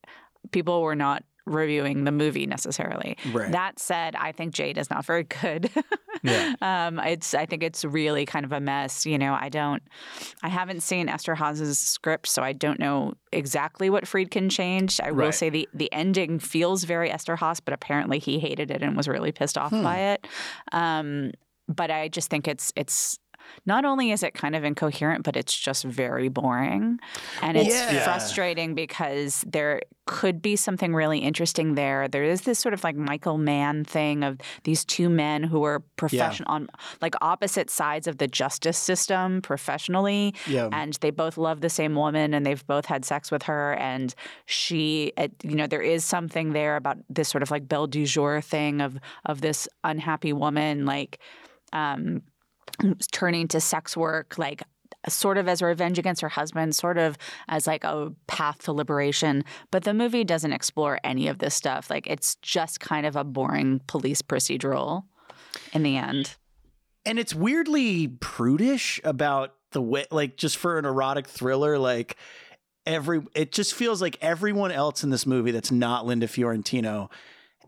people were not reviewing the movie necessarily. Right. That said, I think Jade is not very good. Yeah. um, it's I think it's really kind of a mess. You know, I don't, I haven't seen Eszterhas's script, so I don't know exactly what Friedkin changed. I will say the the ending feels very Esther Haas, but apparently he hated it and was really pissed off Hmm. by it. Um, but I just think it's it's not only is it kind of incoherent, but it's just very boring. And it's Yeah. frustrating because there could be something really interesting there. There is this sort of like Michael Mann thing of these two men who are professional on like opposite sides of the justice system professionally Yeah. and they both love the same woman and they've both had sex with her and she you know there is something there about this sort of like belle du jour thing of of this unhappy woman like um turning to sex work like sort of as revenge against her husband sort of as like a path to liberation. But the movie doesn't explore any of this stuff. Like it's just kind of a boring police procedural in the end. And it's weirdly prudish about the way like just for an erotic thriller like every it just feels like everyone else in this movie that's not linda fiorentino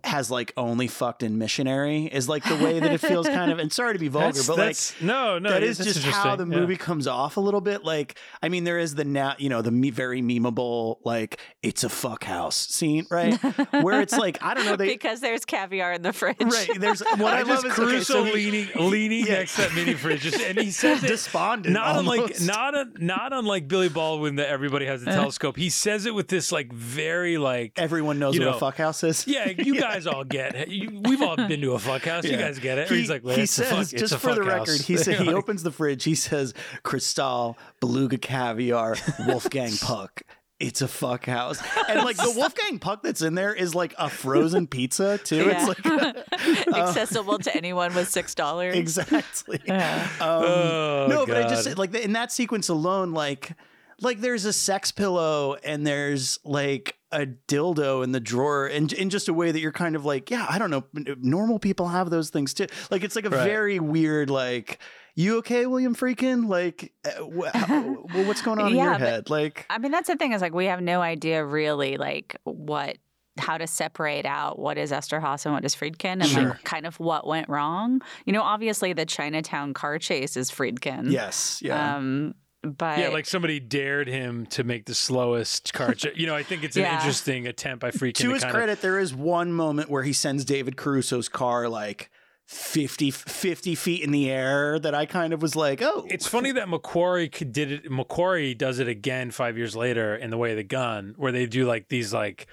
has like only fucked in missionary is like the way that it feels kind of and sorry to be vulgar That's- but like that's- no, no, that yeah, is that's just how the interesting. Yeah. movie comes off a little bit like i mean there is the now you know the me- very memeable like it's a fuck house scene right where it's like i don't know they because there's caviar in the fridge right there's what i, I just love is okay, Caruso so he- leaning leaning Yeah. next to that mini fridge, just, and he says it despondent not unlike not a, not unlike Billy Baldwin that everybody has a uh-huh. telescope. He says it with this like very like everyone knows you what know, a fuck house is yeah, you guys all get it. You, we've all been to a fuck house. You guys get it. He, he's like, well, he it's a says, fuck, it's just a for the record, house. he said he opens the fridge. He says, "Cristal, beluga caviar, Wolfgang Puck." It's a fuck house, and like the Wolfgang Puck that's in there is like a frozen pizza too. Yeah. It's like accessible to anyone with six dollars exactly. Yeah. Um, Oh, no, but I just like in that sequence alone, like like there's a sex pillow and there's like a dildo in the drawer, and in just a way that you're kind of like, yeah, I don't know, normal people have those things too. Like it's like a Right. very weird like. You okay, William Friedkin? Like, uh, wh- how, what's going on in your head? Like, I mean, that's the thing is like we have no idea really like what how to separate out what is Eszterhas and what is Friedkin and Sure. like kind of what went wrong. You know, obviously the Chinatown car chase is Friedkin. yes, yeah, Um but yeah, like somebody dared him to make the slowest car. ch- you know, I think it's an Yeah. interesting attempt by Friedkin to to his credit, there is one moment where he sends David Caruso's car like 50, 50 feet in the air that I kind of was like, oh, It's funny that McQuarrie could- did it. McQuarrie does it again five years later in the way of the gun, where they do like these like,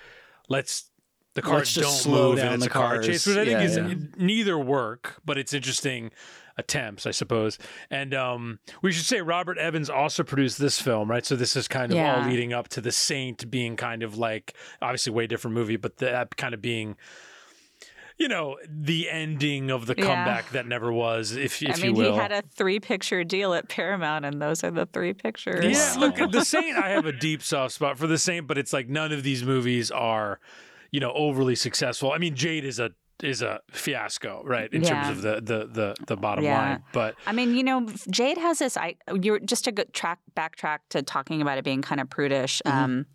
let's the cars Let's just don't slow move down and it's the a car cars. chase, which I think Yeah, is yeah. neither work, but it's interesting attempts, I suppose. And um, we should say Robert Evans also produced this film, right? So this is kind of all leading up to the Saint being kind of like obviously way different movie, but that kind of being. You know the ending of the Yeah. comeback that never was, if if I mean, you will. he had a three picture deal at Paramount, and those are the three pictures. Yeah, look, the Saint, I have a deep soft spot for the Saint, but it's like none of these movies are, you know, overly successful. I mean, Jade is a is a fiasco, right, in Yeah. terms of the the the, the bottom Yeah. line. But I mean, you know, Jade has this. I you're just to go track backtrack to talking about it being kind of prudish. Mm-hmm. Um,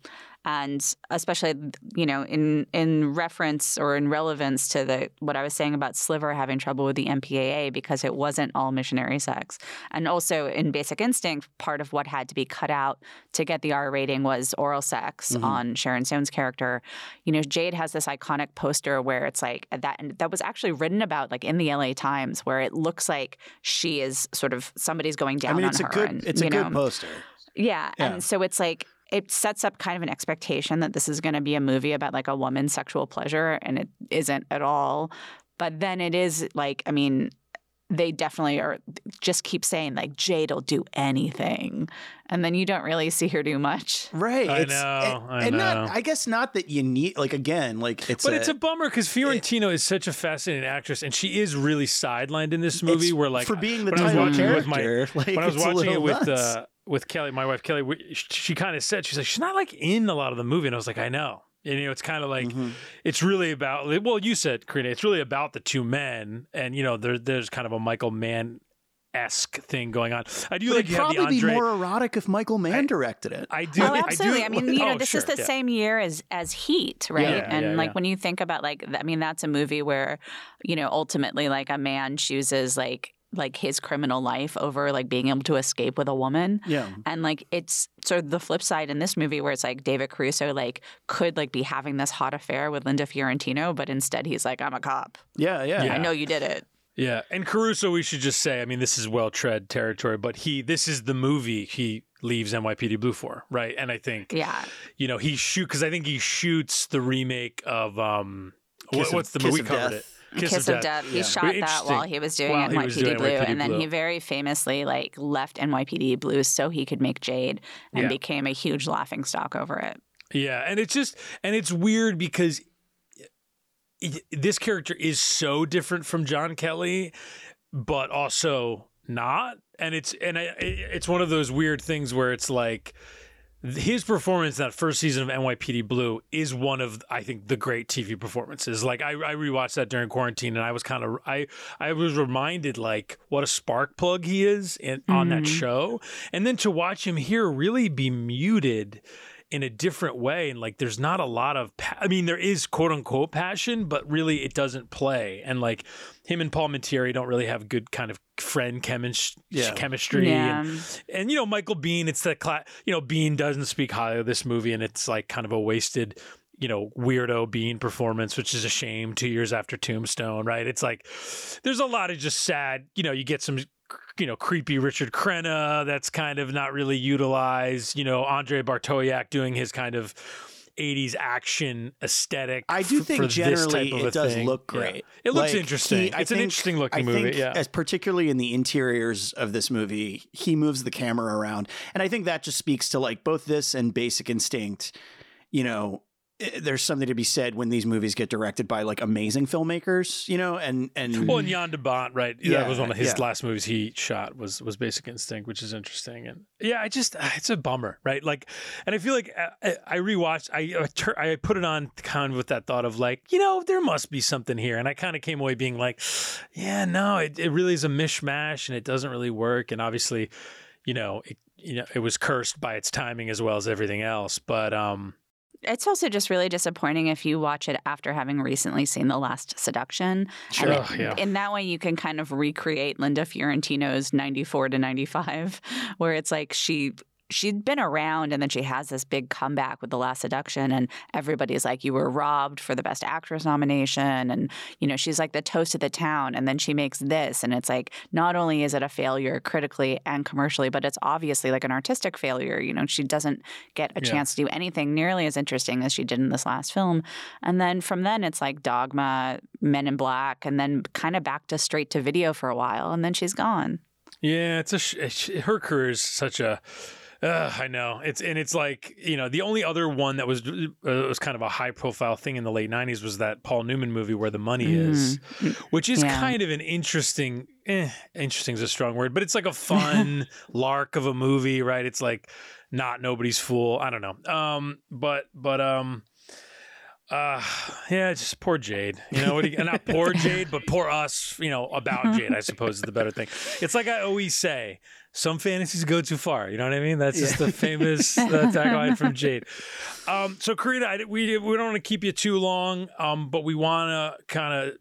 and especially you know in in reference or in relevance to the what I was saying about Sliver having trouble with the MPAA because it wasn't all missionary sex, and also in Basic Instinct, part of what had to be cut out to get the R rating was oral sex Mhm. on Sharon Stone's character. You know, Jade has this iconic poster where it's like that, and that was actually written about like in the LA Times, where it looks like she is sort of somebody's going down I mean, on it's a her. good and, it's a you good know, poster. yeah. Yeah. And so it's like it sets up kind of an expectation that this is going to be a movie about like a woman's sexual pleasure and it isn't at all. But then it is like I mean they definitely are just keep saying like Jade'll do anything. And then you don't really see her do much. Right. I it's, know, And, I and not. I guess not that you need like again, like it's but a, it's a bummer because Fiorentino is such a fascinating actress, and she is really sidelined in this movie. Where like for being the when I title watching it with my character, like, when I was watching it with nuts. uh, with Kelly, my wife Kelly, we, she kind of said she's like she's not like in a lot of the movie, and I was like, I know. And, you know, it's kind of like Mhm. it's really about. Well, you said, Karina, it's really about the two men, and you know, there, there's kind of a Michael Mann esque thing going on. I do But like it'd you probably Andre. be more erotic if Michael Mann I- directed it. I do. oh, I absolutely. do. I, mean, you know, oh, this sure, is the yeah. same year as as Heat, right? Yeah, and yeah, like yeah. when you think about like, I mean, that's a movie where, you know, ultimately like a man chooses like like his criminal life over like being able to escape with a woman. yeah. And like it's sort of the flip side in this movie where it's like David Caruso like could like be having this hot affair with Linda Fiorentino, but instead he's like, I'm a cop. Yeah, yeah. Yeah. I know you did it. Yeah, and Caruso, we should just say, I mean, this is well tread territory, but he, this is the movie he leaves NYPD Blue for, right? And I think, Yeah. you know, he shoot because I think he shoots the remake of um, Kiss what, of- what's the movie? We covered Death. it. Kiss, of Death. He Yeah. shot Very that while he was doing While he was NYPD doing Blue, NYPD and then Blue. he very famously like left NYPD Blue so he could make Jade, and Yeah. became a huge laughing stock over it. Yeah, and it's just and it's weird because it- this character is so different from John Kelly, but also not. And it's and I, it's one of those weird things where it's like his performance that first season of NYPD Blue is one of I think the great TV performances. Like I, I rewatched that during quarantine, and I was kind of I I was reminded like what a spark plug he is in, on that Mhm. show, and then to watch him here really be muted in a different way and like there's not a lot of pa- I mean there is quote unquote passion but really it doesn't play and like him and Palminteri don't really have good kind of friend chemis- Yeah. chemistry Yeah. and and you know Michael Biehn it's the cla- you know Biehn doesn't speak highly of this movie and it's like kind of a wasted you know weirdo Biehn performance which is a shame 2 years after Tombstone right it's like there's a lot of just sad you know you get some you know creepy Richard Crenna that's kind of not really utilized you know Andrzej Bartkowiak doing his kind of 80s action aesthetic I do think for generally type of a it does thing. look Yeah. great. It looks Like, interesting. he- it's an interesting looking I movie. think yeah. as particularly in the interiors of this movie, he moves the camera around, and I think that just speaks to like both this and Basic Instinct. You know, there's something to be said when these movies get directed by like amazing filmmakers. You know, and and Well, and Jan de Bont, right? Yeah, that was one of his yeah. last movies he shot was was Basic Instinct, which is interesting. And yeah, I just ah, it's a bummer, right? Like, and I feel like uh, I, I rewatched, I I tur- I put it on kind of with that thought of like, you know, there must be something here, and I kind of came away being like, yeah, no, it it really is a mishmash, and it doesn't really work, and obviously, you know, it you know it was cursed by its timing as well as everything else, but um. It's also just really disappointing if you watch it after having recently seen The Last Seduction. Sure. And it- yeah. In that way, you can kind of recreate Linda Fiorentino's 94 to 95, where it's like she. She'd been around and then she has this big comeback with The Last Seduction, and everybody's like, You were robbed for the Best Actress nomination. And, you know, she's like the toast of the town. And then she makes this. And it's like, not only is it a failure critically and commercially, but it's obviously like an artistic failure. You know, she doesn't get a Yeah. chance to do anything nearly as interesting as she did in this last film. And then from then, it's like Dogma, Men in Black, and then kind of back to straight to video for a while. And then she's gone. Yeah, it's a sh- her career is such a. Uh, I know it's and it's like you know the only other one that was uh, was kind of a high profile thing in the late '90s was that Paul Newman movie where the money is, which is Yeah. kind of an interesting. Eh, interesting is a strong word, but it's like a fun lark of a movie, right? It's like not nobody's fool. I don't know. Um, but but um. Uh yeah, it's just poor Jade. You know, what you, not poor Jade, but poor us. You know about Jade. I suppose is the better thing. It's like I always say: some fantasies go too far. You know what I mean? That's just the famous uh, tagline from Jade. Um, so, Karina, I, we we don't want to keep you too long, um, but we want to kind of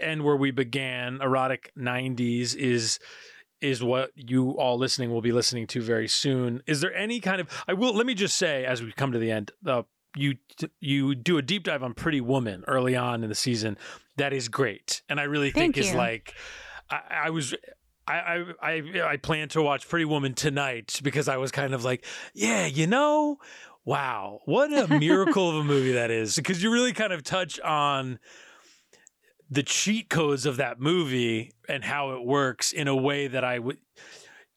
end where we began. Erotic '90s is is what you all listening will be listening to very soon. Is there any kind of? I will. Let me just say, as we come to the end, uh, you you do a deep dive on Pretty Woman early on in the season. That is great, and I really think Thank is you. like. I, I was I, I I plan to watch Pretty Woman tonight because I was kind of like, yeah, you know, wow, what a miracle of a movie that is. Because you really kind of touch on the cheat codes of that movie and how it works in a way that I would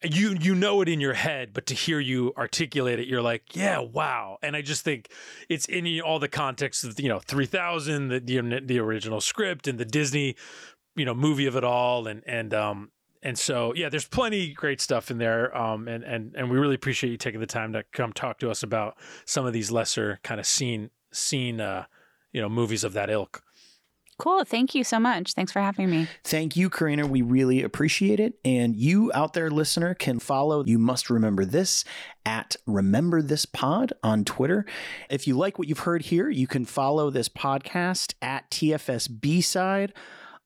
you you know it in your head, but to hear you articulate it, you're like, yeah, wow. And I just think it's in all the context of you know 3000, the the, the original script and the Disney you know movie of it all and and um and so yeah there's plenty great stuff in there um and and and we really appreciate you taking the time to come talk to us about some of these lesser kind of scene scene uh you know movies of that ilk Cool. Thank you so much. Thanks for having me. Thank you, Karina. We really appreciate it. And you out there, listener, can follow You Must Remember This at Remember This Pod on Twitter. If you like what you've heard here, you can follow this podcast at TFS B Side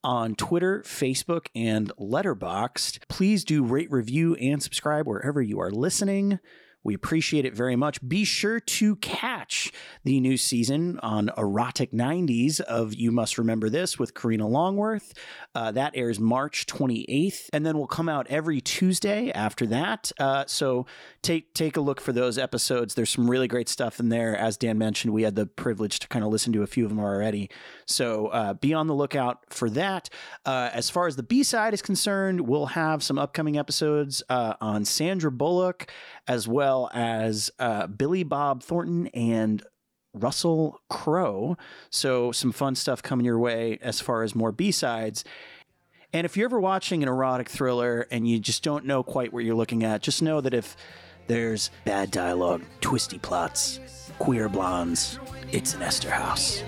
on Twitter, Facebook, and Letterboxd. Please do rate, review, and subscribe wherever you are listening. We appreciate it very much. Be sure to catch the new season on Erotic 90s of You Must Remember This with Karina Longworth. Uh, that airs March 28th, and then will come out every Tuesday after that. Uh, so take take a look for those episodes. There's some really great stuff in there. As Dan mentioned, we had the privilege to kind of listen to a few of them already. So uh, be on the lookout for that. Uh, as far as the B side is concerned, we'll have some upcoming episodes uh, on Sandra Bullock, as well as uh, Billy Bob Thornton and Russell Crowe. So some fun stuff coming your way as far as more B sides. And if you're ever watching an erotic thriller and you just don't know quite what you're looking at, just know that if there's bad dialogue, twisty plots, queer blondes, it's an Eszterhas.